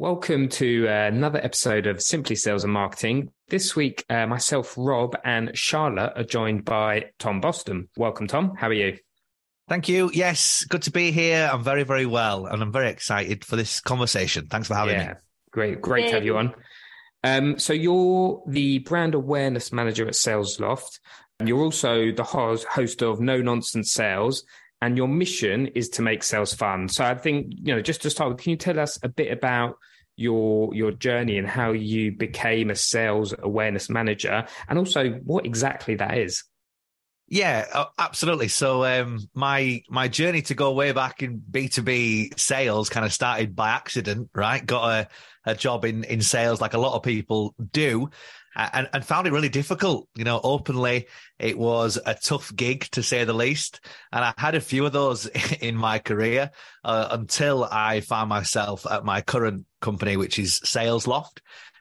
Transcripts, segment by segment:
Welcome to uh, another episode of Simply Sales and Marketing. This week, uh, myself, Rob, and Charlotte are joined by Tom Boston. Welcome, Tom. How are you? Thank you. Yes, good to be here. I'm very, very well, and I'm very excited for this conversation. Thanks for having yeah, me. Great, great Yay. to have you on. Um, so you're the brand awareness manager at SalesLoft, and you're also the host of No Nonsense Sales, and your mission is to make sales fun. So I think you know, just to start with, can you tell us a bit about your your journey and how you became a sales awareness manager, and also what exactly that is? Yeah, absolutely. So um, my my journey to go way back in B two B sales kind of started by accident, right? Got a, a job in in sales like a lot of people do, and, and found it really difficult. You know, openly, it was a tough gig to say the least. And I had a few of those in my career uh, until I found myself at my current company, which is SalesLoft.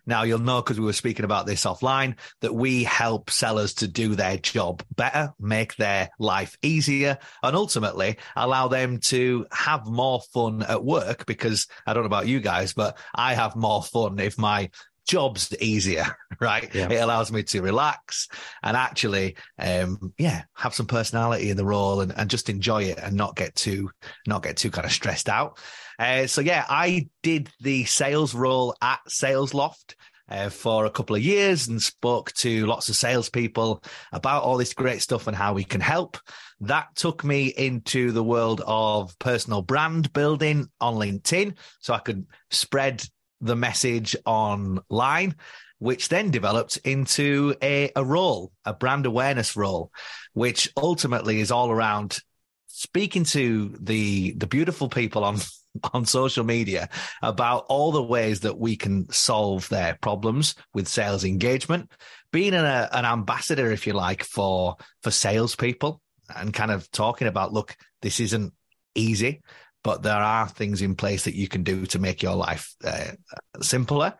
Now you'll know because we were speaking about this offline that we help sellers to do their job better, make their life easier, and ultimately allow them to have more fun at work. Because I don't know about you guys, but I have more fun if my job's easier, right? Yeah. It allows me to relax and actually, um, yeah, have some personality in the role and, and just enjoy it and not get too, not get too kind of stressed out. Uh, so yeah, I did the sales role at SalesLoft. Uh, for a couple of years and spoke to lots of salespeople about all this great stuff and how we can help. That took me into the world of personal brand building on LinkedIn so I could spread the message online, which then developed into a, a role, a brand awareness role, which ultimately is all around speaking to the the beautiful people on on social media about all the ways that we can solve their problems with sales engagement, being an, a, an ambassador, if you like, for for salespeople, and kind of talking about, look, this isn't easy but there are things in place that you can do to make your life uh, simpler.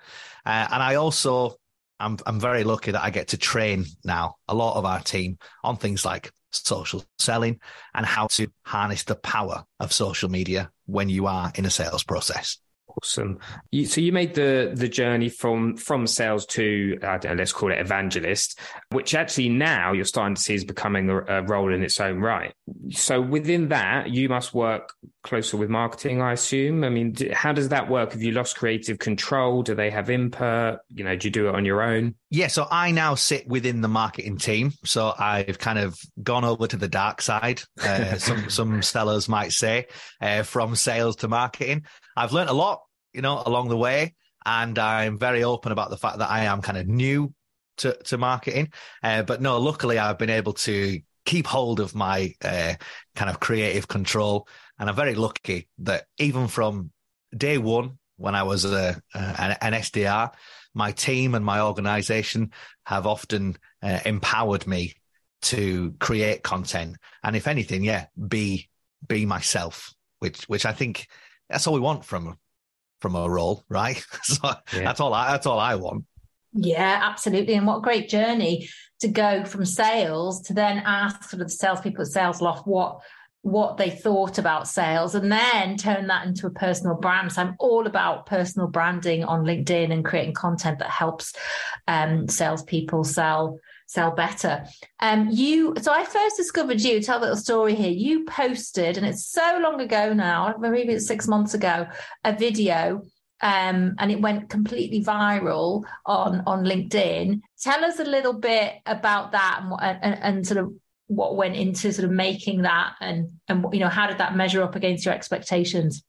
Uh, and I also, I'm, I'm very lucky that I get to train now a lot of our team on things like social selling and how to harness the power of social media when you are in a sales process. Awesome. You, so you made the the journey from from sales to I don't know, let's call it evangelist, which actually now you're starting to see is becoming a, a, role in its own right. So within that, you must work closer with marketing, I assume. I mean, how does that work? Have you lost creative control? Do they have input? You know, do you do it on your own? Yeah, so I now sit within the marketing team. So I've kind of gone over to the dark side. Uh, some some sellers might say, uh, from sales to marketing. I've learned a lot you know, along the way. And I'm very open about the fact that I am kind of new to, to marketing. Uh, but no, luckily I've been able to keep hold of my uh, kind of creative control. And I'm very lucky that even from day one, when I was a, an, an SDR, my team and my organization have often uh, empowered me to create content. And if anything, yeah, be, be myself, which, which I think that's all we want from from a role, right? so yeah. that's all I that's all I want. Yeah, absolutely. And what a great journey to go from sales to then ask sort of the salespeople at Sales Loft what what they thought about sales and then turn that into a personal brand. So I'm all about personal branding on LinkedIn and creating content that helps um, salespeople sell sell better. Um, you so I first discovered you. Tell a little story here. You posted, and it's so long ago now, maybe it's six months ago, a video. Um, and it went completely viral on on LinkedIn. Tell us a little bit about that and, and, and sort of what went into sort of making that and and you know how did that measure up against your expectations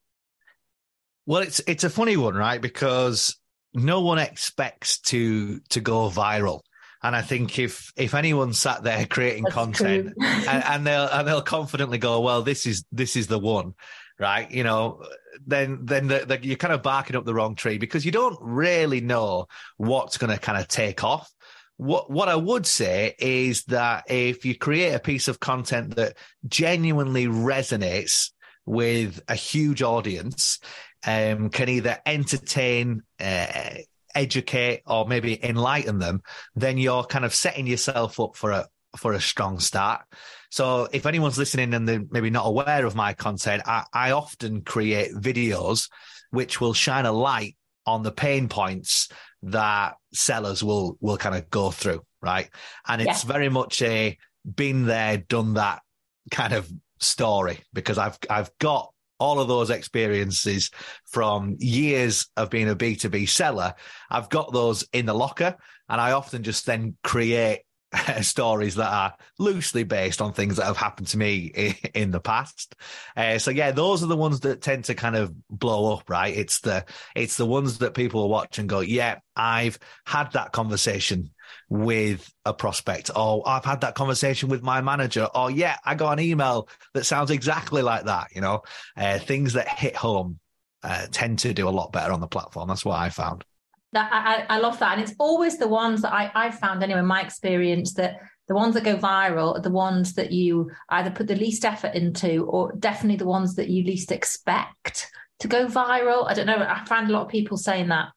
well it's it's a funny one right because no one expects to to go viral and I think if if anyone sat there creating That's content and, and, they'll and they'll confidently go, well, this is this is the one, right? You know, then then the, the, you're kind of barking up the wrong tree because you don't really know what's going to kind of take off. What what I would say is that if you create a piece of content that genuinely resonates with a huge audience, um, can either entertain, uh, educate or maybe enlighten them, then you're kind of setting yourself up for a for a strong start. So if anyone's listening and they're maybe not aware of my content, I, I often create videos which will shine a light on the pain points that sellers will will kind of go through, right? And it's yeah. very much a been there, done that kind of story because I've I've got all of those experiences from years of being a B2B seller. I've got those in the locker and I often just then create stories that are loosely based on things that have happened to me in, the past. Uh, so yeah, those are the ones that tend to kind of blow up, right? It's the it's the ones that people watch and go, yeah, I've had that conversation with a prospect, or I've had that conversation with my manager, or yeah, I got an email that sounds exactly like that. You know, uh, things that hit home uh, tend to do a lot better on the platform. That's what I found. That I, I love that, and it's always the ones that I I've found anyway. My experience, that the ones that go viral are the ones that you either put the least effort into, or definitely the ones that you least expect to go viral. I don't know. I find a lot of people saying that.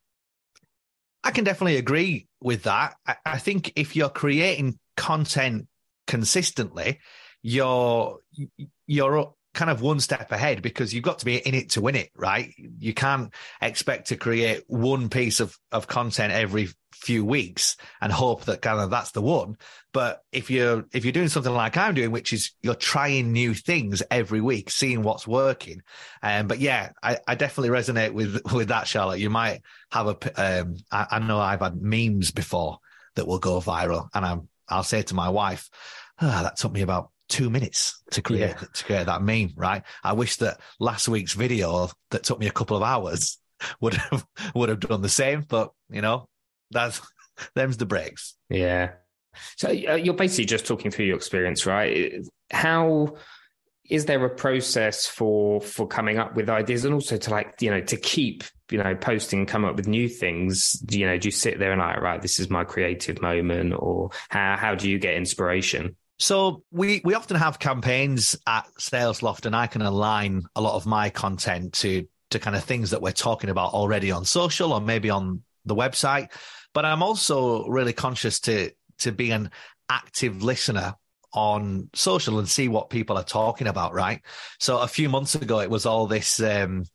I can definitely agree with that. I, I think if you're creating content consistently, you're you're kind of one step ahead because you've got to be in it to win it, right? You can't expect to create one piece of, of content every few weeks and hope that kind of that's the one. But if you're if you're doing something like I'm doing, which is you're trying new things every week, seeing what's working. Um, but yeah, I, I definitely resonate with with that, Charlotte. You might have a um, I, I know I've had memes before that will go viral, and I'm I'll say to my wife, oh, that took me about two minutes to create yeah. to create that meme, right? I wish that last week's video that took me a couple of hours would have would have done the same, but you know, that's them's the breaks. Yeah. So uh, you're basically just talking through your experience, right? How is there a process for for coming up with ideas and also to like you know to keep you know posting come up with new things you know do you sit there and like right this is my creative moment or how how do you get inspiration so we we often have campaigns at Sales Loft, and I can align a lot of my content to to kind of things that we're talking about already on social or maybe on the website. But I'm also really conscious to to be an active listener on social and see what people are talking about. Right. So a few months ago, it was all this um,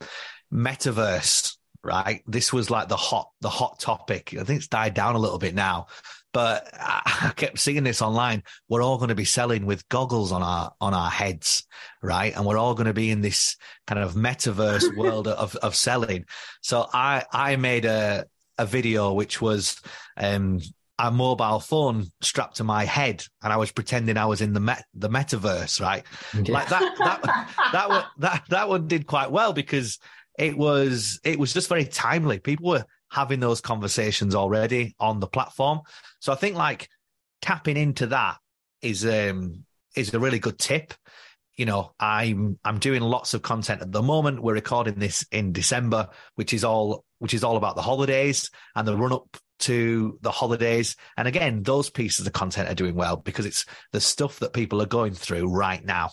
metaverse. Right. This was like the hot the hot topic. I think it's died down a little bit now but I kept seeing this online. We're all going to be selling with goggles on our on our heads, right? And we're all going to be in this kind of metaverse world of of selling. So I I made a a video which was um, a mobile phone strapped to my head, and I was pretending I was in the met- the metaverse, right? Yeah. Like that that that one, that that one did quite well because it was it was just very timely. People were having those conversations already on the platform. So I think like tapping into that is um is a really good tip. You know, I'm I'm doing lots of content at the moment. We're recording this in December, which is all which is all about the holidays and the run up to the holidays. And again, those pieces of content are doing well because it's the stuff that people are going through right now.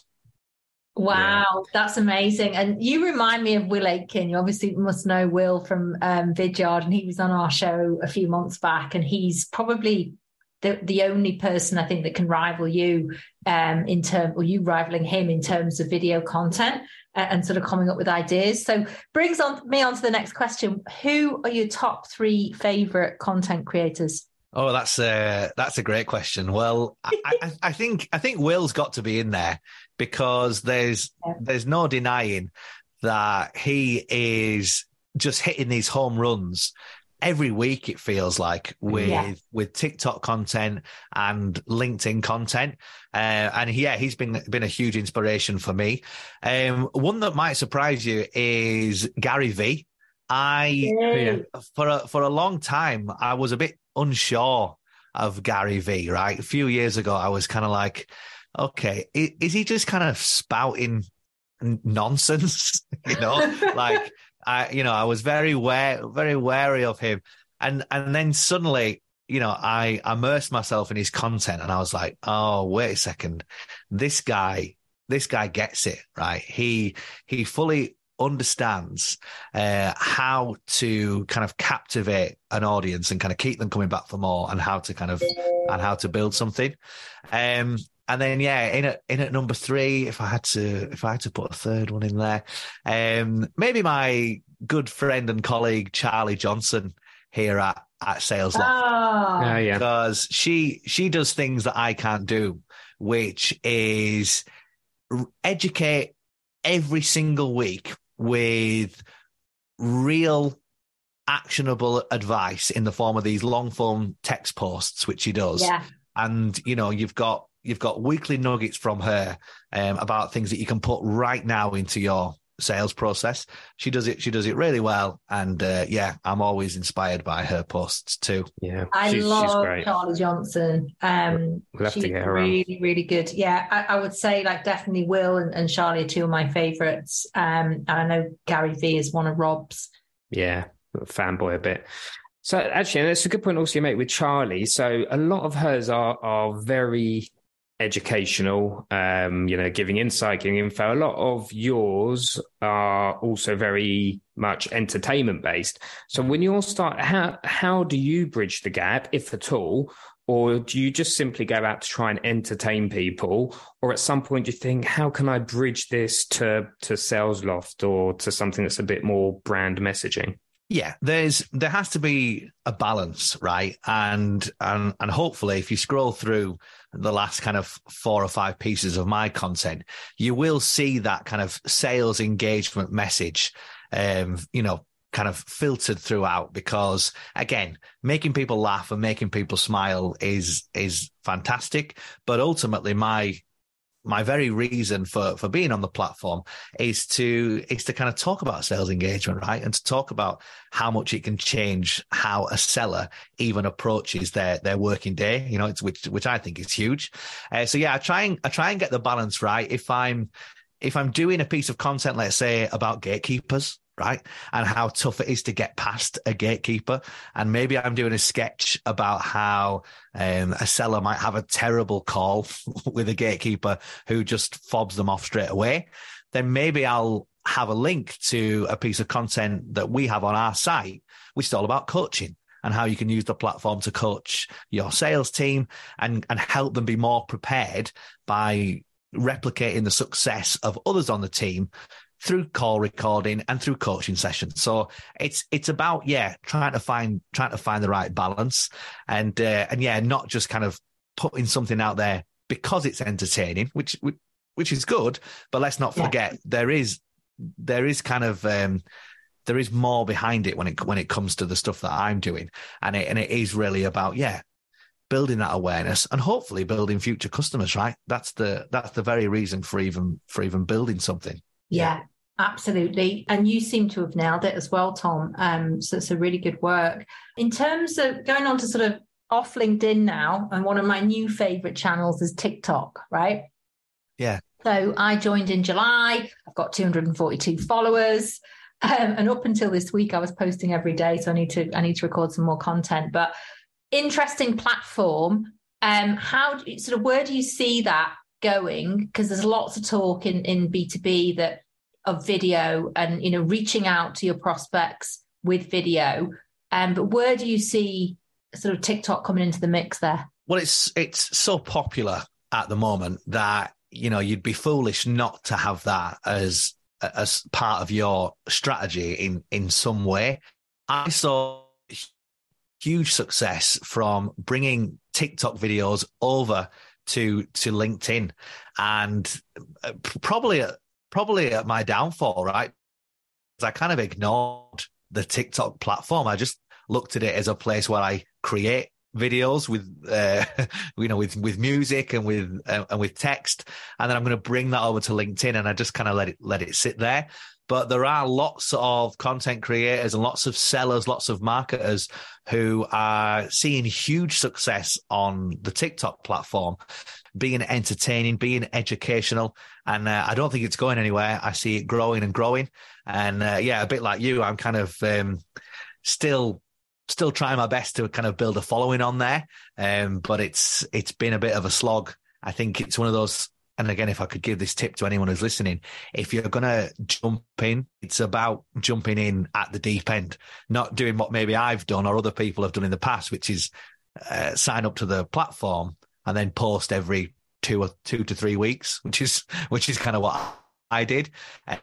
Wow, yeah. that's amazing. And you remind me of Will Aitken. You obviously must know Will from um, Vidyard, and he was on our show a few months back. And he's probably the, the only person I think that can rival you um, in terms, or you rivaling him in terms of video content and, and sort of coming up with ideas. So brings on me on to the next question. Who are your top three favorite content creators? Oh, that's a that's a great question. Well, I, I, I, think I think Will's got to be in there because there's there's no denying that he is just hitting these home runs every week it feels like with yeah. with TikTok content and LinkedIn content. Uh, and yeah, he's been been a huge inspiration for me. Um, one that might surprise you is Gary V. I yeah. for a, for a long time I was a bit unsure of Gary V. Right, a few years ago I was kind of like, okay, is, is he just kind of spouting nonsense? you know, like I, you know, I was very wary, very wary of him, and and then suddenly, you know, I immersed myself in his content, and I was like, oh, wait a second, this guy, this guy gets it, right? He he fully understands uh, how to kind of captivate an audience and kind of keep them coming back for more, and how to kind of and how to build something. Um, and then yeah, in at in at number three, if I had to if I had to put a third one in there, um, maybe my good friend and colleague Charlie Johnson here at at Sales Loft. Oh, Oh, yeah. because she she does things that I can't do, which is educate every single week with real actionable advice in the form of these long form text posts, which she does. yeah. And you know, you've got you've got weekly nuggets from her um, about things that you can put right now into your sales process. She does it. She does it really well, and uh, yeah, I'm always inspired by her posts too. Yeah. I she's, love she's great. Charlie Johnson. Um, We'll she's get her on. really, really good. Yeah, I, I would say like definitely Will and, and Charlie are two of my favourites. Um, and I know Gary Vee is one of Rob's. Yeah, fanboy a bit. So actually, and it's a good point also you make with Charlie. So a lot of hers are are very educational, um, you know, giving insight, giving info. A lot of yours are also very much entertainment based. So when you all start, how how do you bridge the gap, if at all? Or do you just simply go out to try and entertain people? Or at some point you think, how can I bridge this to to Sales Loft or to something that's a bit more brand messaging? Yeah, there's there has to be a balance, right? And and and hopefully, if you scroll through the last kind of four or five pieces of my content, you will see that kind of sales engagement message, um, you know, kind of filtered throughout. Because again, making people laugh and making people smile is is fantastic, but ultimately, my my very reason for for being on the platform is to is to kind of talk about sales engagement right? And to talk about how much it can change how a seller even approaches their their working day you know it's which which i think is huge. Uh, so yeah i try and i try and get the balance right. If i'm if i'm doing a piece of content let's say about gatekeepers right? And how tough it is to get past a gatekeeper. And maybe I'm doing a sketch about how um, a seller might have a terrible call with a gatekeeper who just fobs them off straight away. Then maybe I'll have a link to a piece of content that we have on our site, which is all about coaching and how you can use the platform to coach your sales team and, and help them be more prepared by replicating the success of others on the team through call recording and through coaching sessions. So it's it's about yeah, trying to find trying to find the right balance and uh, and yeah, not just kind of putting something out there because it's entertaining, which which is good, but let's not forget yeah. there is there is kind of um, there is more behind it when it when it comes to the stuff that I'm doing, and it and it is really about yeah building that awareness and hopefully building future customers right that's the that's the very reason for even for even building something yeah, yeah. Absolutely. And you seem to have nailed it as well, Tom. Um, so it's a really good work. In terms of going on to sort of off LinkedIn now, and one of my new favorite channels is TikTok, right? Yeah. So I joined in July. I've got 242 followers. Um, and up until this week, I was posting every day. So I need to I need to record some more content. But interesting platform. Um, how do, sort of where do you see that going? Because there's lots of talk in in B2B that of video and you know reaching out to your prospects with video. Um but where do you see sort of tiktok coming into the mix there? Well it's it's so popular at the moment that you know you'd be foolish not to have that as as part of your strategy in in some way. I saw huge success from bringing tiktok videos over to to linkedin and uh, probably probably at my downfall, right? Because I kind of ignored the TikTok platform. I just looked at it as a place where I create videos with, uh, you know, with with music and with uh, and with text, and then I'm going to bring that over to LinkedIn, and I just kind of let it let it sit there. But there are lots of content creators and lots of sellers, lots of marketers who are seeing huge success on the TikTok platform, being entertaining, being educational. And uh, I don't think it's going anywhere. I see it growing and growing. And uh, yeah, a bit like you, I'm kind of um, still still trying my best to kind of build a following on there. Um, but it's it's been a bit of a slog. I think it's one of those and again, if I could give this tip to anyone who's listening, if you're going to jump in, it's about jumping in at the deep end, not doing what maybe I've done or other people have done in the past, which is uh, sign up to the platform and then post every two or two to three weeks, which is which is kind of what I did.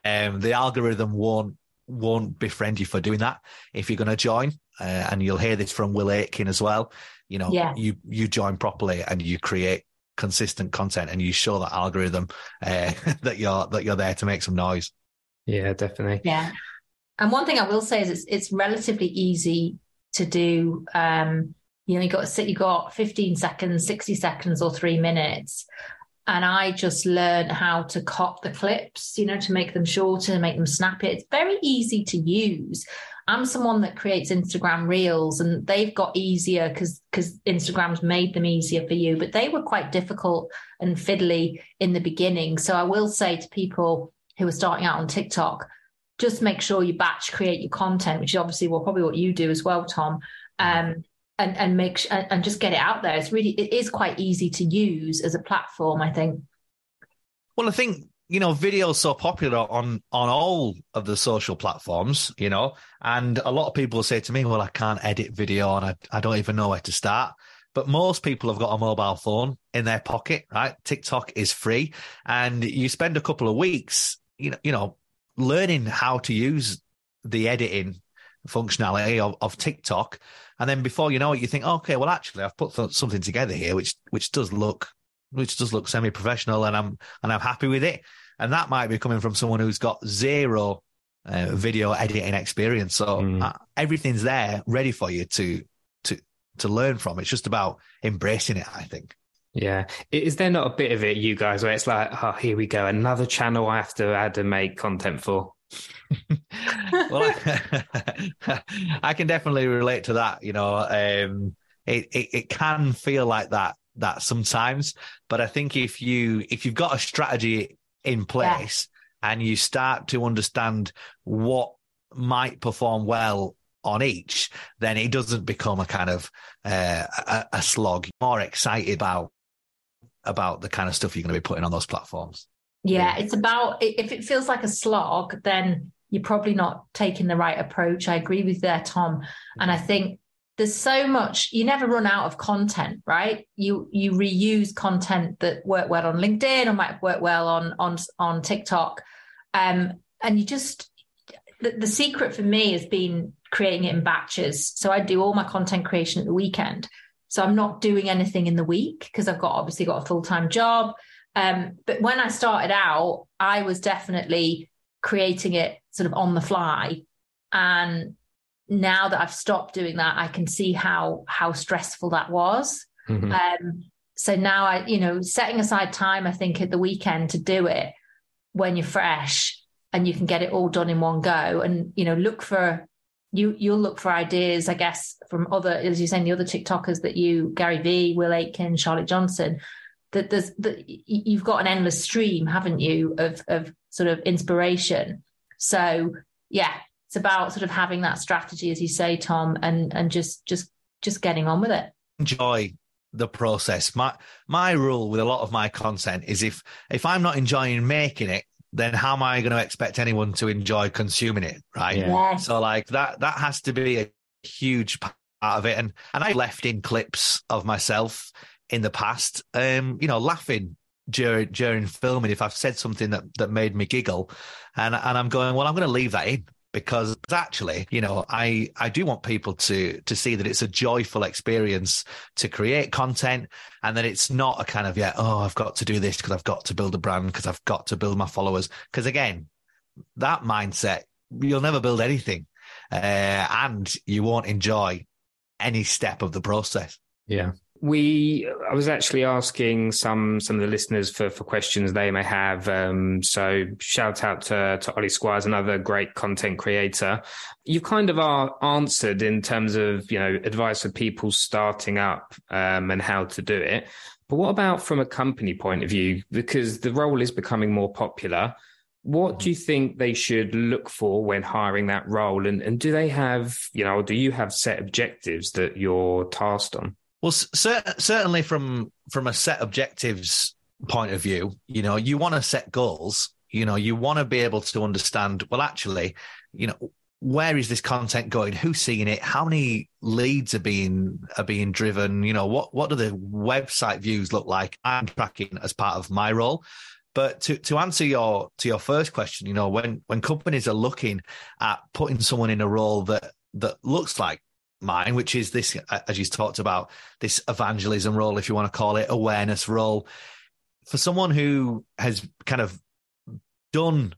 Um, the algorithm won't won't befriend you for doing that if you're going to join. Uh, and you'll hear this from Will Aitken as well. You know, Yeah. you you join properly and you create consistent content and you show that algorithm uh, that you're that you're there to make some noise. Yeah, definitely. Yeah. And one thing I will say is it's it's relatively easy to do. Um, you know, you got you got 15 seconds, 60 seconds, or three minutes. And I just learned how to cop the clips, you know, to make them shorter, and make them snappy. It's very easy to use. I'm someone that creates Instagram reels and they've got easier because because Instagram's made them easier for you, but they were quite difficult and fiddly in the beginning. So I will say to people who are starting out on TikTok, just make sure you batch create your content, which is obviously well probably what you do as well, Tom. Um, and and make sh- and, and just get it out there. It's really it is quite easy to use as a platform. I think. Well, I think you know video is so popular on on all of the social platforms, you know, and a lot of people say to me, "Well, I can't edit video, and I, I don't even know where to start." But most people have got a mobile phone in their pocket, right? TikTok is free, and you spend a couple of weeks, you know, you know, learning how to use the editing functionality of, of TikTok, and then before you know it, you think, okay, well, actually, I've put something together here, which which does look which does look semi-professional, and I'm and I'm happy with it. And that might be coming from someone who's got zero uh, video editing experience. So Mm. uh, everything's there, ready for you to to to learn from. It's just about embracing it. I think. Yeah. Is there not a bit of it, you guys, where it's like, oh, here we go, another channel I have to add and make content for? well, I, I can definitely relate to that. You know, um, it, it it can feel like that that sometimes, but I think if you if you've got a strategy in place and you start to understand what might perform well on each, then it doesn't become a kind of uh, a, a slog. You're more excited about about the kind of stuff you're going to be putting on those platforms. Yeah, it's about if it feels like a slog, then you're probably not taking the right approach. I agree with you there, Tom. And I think there's so much you never run out of content, right? You you reuse content that worked well on LinkedIn or might work well on on on TikTok. Um, and you just the, the secret for me has been creating it in batches. So I do all my content creation at the weekend. So I'm not doing anything in the week because I've got obviously got a full-time job. Um, but when I started out, I was definitely creating it sort of on the fly. And now that I've stopped doing that, I can see how how stressful that was. Mhm. Um, so now I, you know, setting aside time, I think at the weekend to do it when you're fresh and you can get it all done in one go and, you know, look for you you'll look for ideas, I guess, from other, as you're saying, the other TikTokers that you, Gary Vee, Will Aitken, Charlotte Johnson, that there's that you've got an endless stream, haven't you, of of sort of inspiration. So yeah, it's about sort of having that strategy, as you say, Tom, and and just just just getting on with it. enjoy the process. My my rule with a lot of my content is if if I'm not enjoying making it, then how am I going to expect anyone to enjoy consuming it? Right. Yeah. Yes. So like that that has to be a huge part of it. And and I left in clips of myself in the past, um, you know, laughing during during filming if I've said something that that made me giggle, and and I'm going, well, I'm going to leave that in because actually, you know, I I do want people to to see that it's a joyful experience to create content, and that it's not a kind of yeah, oh, I've got to do this because I've got to build a brand because I've got to build my followers. Because again, that mindset, you'll never build anything, uh, and you won't enjoy any step of the process. Yeah. We, I was actually asking some some of the listeners for for questions they may have. Um, so shout out to to Ollie Squires, another great content creator. You kind of are answered in terms of you know advice for people starting up um, and how to do it. But what about from a company point of view? Because the role is becoming more popular. What do you think they should look for when hiring that role? And, and do they have, you know, do you have set objectives that you're tasked on? Well, cer- certainly from from a set objectives point of view, you know, you want to set goals. You know, you want to be able to understand. Well, actually, you know, where is this content going? Who's seeing it? How many leads are being are being driven? You know, what what do the website views look like? I'm tracking as part of my role. But to, to answer your to your first question, you know, when when companies are looking at putting someone in a role that that looks like mine, which is this, uh, as you talked about, this evangelism role, if you want to call it, awareness role, for someone who has kind of done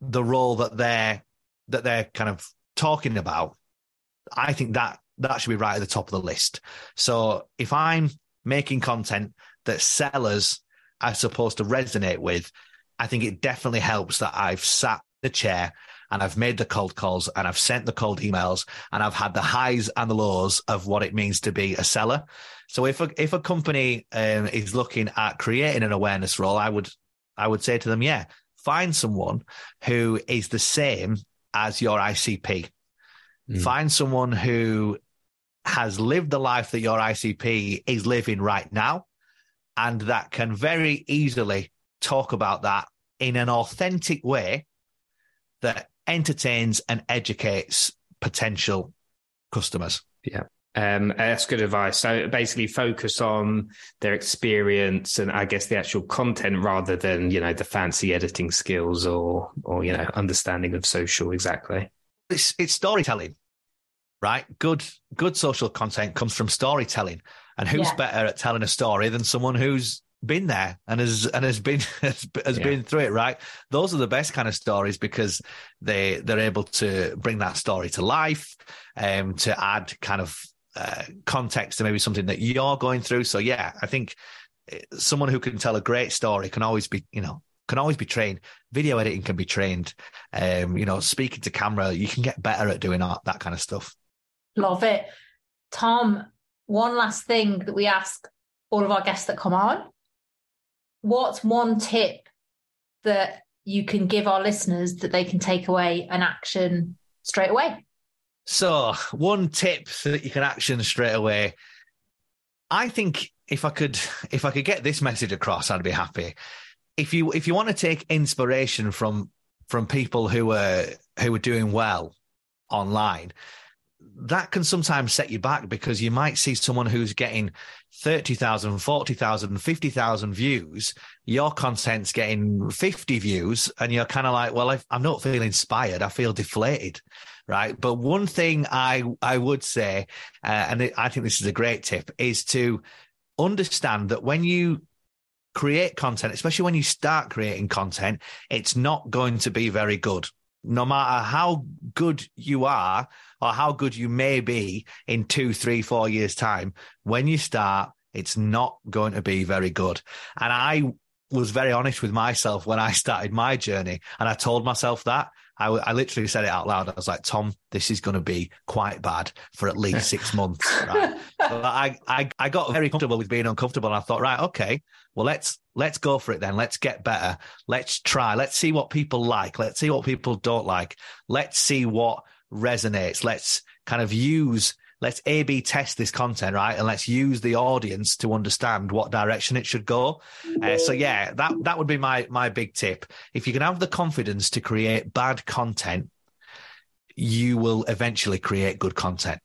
the role that they're that they're kind of talking about, I think that that should be right at the top of the list. So if I'm making content that sellers are supposed to resonate with, I think it definitely helps that I've sat the chair and I've made the cold calls and I've sent the cold emails and I've had the highs and the lows of what it means to be a seller. So if a, if a company um, is looking at creating an awareness role, I would I would say to them, yeah, find someone who is the same as your ICP. Mm. Find someone who has lived the life that your ICP is living right now and that can very easily talk about that in an authentic way that entertains and educates potential customers. Yeah. Um, that's good advice. So basically, focus on their experience and I guess the actual content rather than you know the fancy editing skills or or you know understanding of social. Exactly. It's it's storytelling, right? Good good social content comes from storytelling, and who's yeah. better at telling a story than someone who's been there and has and has been has, has yeah. been through it right? Those are the best kind of stories because they they're able to bring that story to life um to add kind of uh, context to maybe something that you're going through. So yeah i think uh, someone who can tell a great story can always be you know can always be trained. Video editing can be trained. Um you know speaking to camera you can get better at doing art, that kind of stuff. Love it. Tom one last thing that we ask all of our guests that come on what's one tip that you can give our listeners that they can take away and action straight away? So, one tip that you can action straight away. I think if I could if I could get this message across, I'd be happy. If you if you want to take inspiration from from people who are who are doing well online, that can sometimes set you back because you might see someone who's getting 30,000, 40,000, 50,000 views. Your content's getting 50 views and you're kind of like, well, I'm not feeling inspired. I feel deflated. Right. But one thing I, I would say, uh, and I think this is a great tip is to understand that when you create content, especially when you start creating content, it's not going to be very good no matter how good you are or how good you may be in two, three, four years' time, when you start, it's not going to be very good. And I was very honest with myself when I started my journey. And I told myself that. I, I literally said it out loud. I was like, Tom, this is going to be quite bad for at least six months. Right? I, I, I got very comfortable with being uncomfortable. And I thought, right, okay, well, let's, let's go for it then. Let's get better. Let's try. Let's see what people like. Let's see what people don't like. Let's see what resonates. Let's kind of use let's A B test this content, right? And let's use the audience to understand what direction it should go. Uh, so yeah, that that would be my my big tip. If you can have the confidence to create bad content, you will eventually create good content.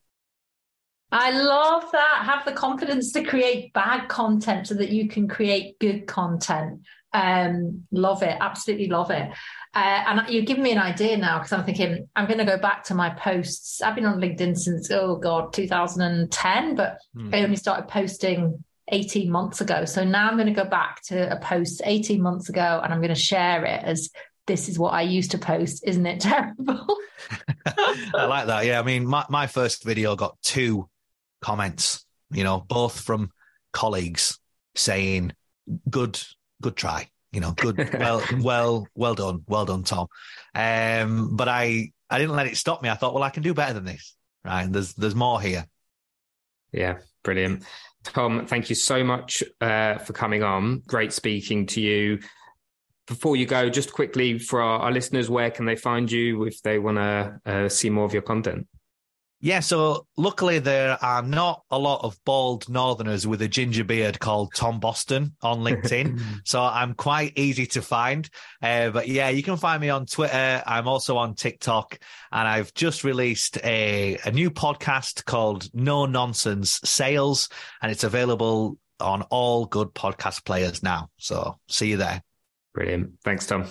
I love that. Have the confidence to create bad content so that you can create good content. Um, love it. Absolutely love it. Uh, and you've given me an idea now because I'm thinking I'm going to go back to my posts. I've been on LinkedIn since, oh God, 2010, but mm. I only started posting 18 months ago. So now I'm going to go back to a post 18 months ago and I'm going to share it as this is what I used to post. Isn't it terrible? I like that. Yeah. I mean, my, my first video got two comments, you know, both from colleagues saying, good good try. You know, good, well, well, well done, well done, Tom. Um, but I, I didn't let it stop me. I thought, well, I can do better than this. Right? There's, there's more here. Yeah, brilliant. Tom, thank you so much uh, for coming on. Great speaking to you. Before you go, just quickly for our, our listeners, where can they find you if they want to uh, see more of your content? Yeah, so luckily there are not a lot of bald northerners with a ginger beard called Tom Boston on LinkedIn. so I'm quite easy to find. Uh, but yeah, you can find me on Twitter. I'm also on TikTok and I've just released a, a new podcast called No Nonsense Sales and it's available on all good podcast players now. So see you there. Brilliant. Thanks, Tom.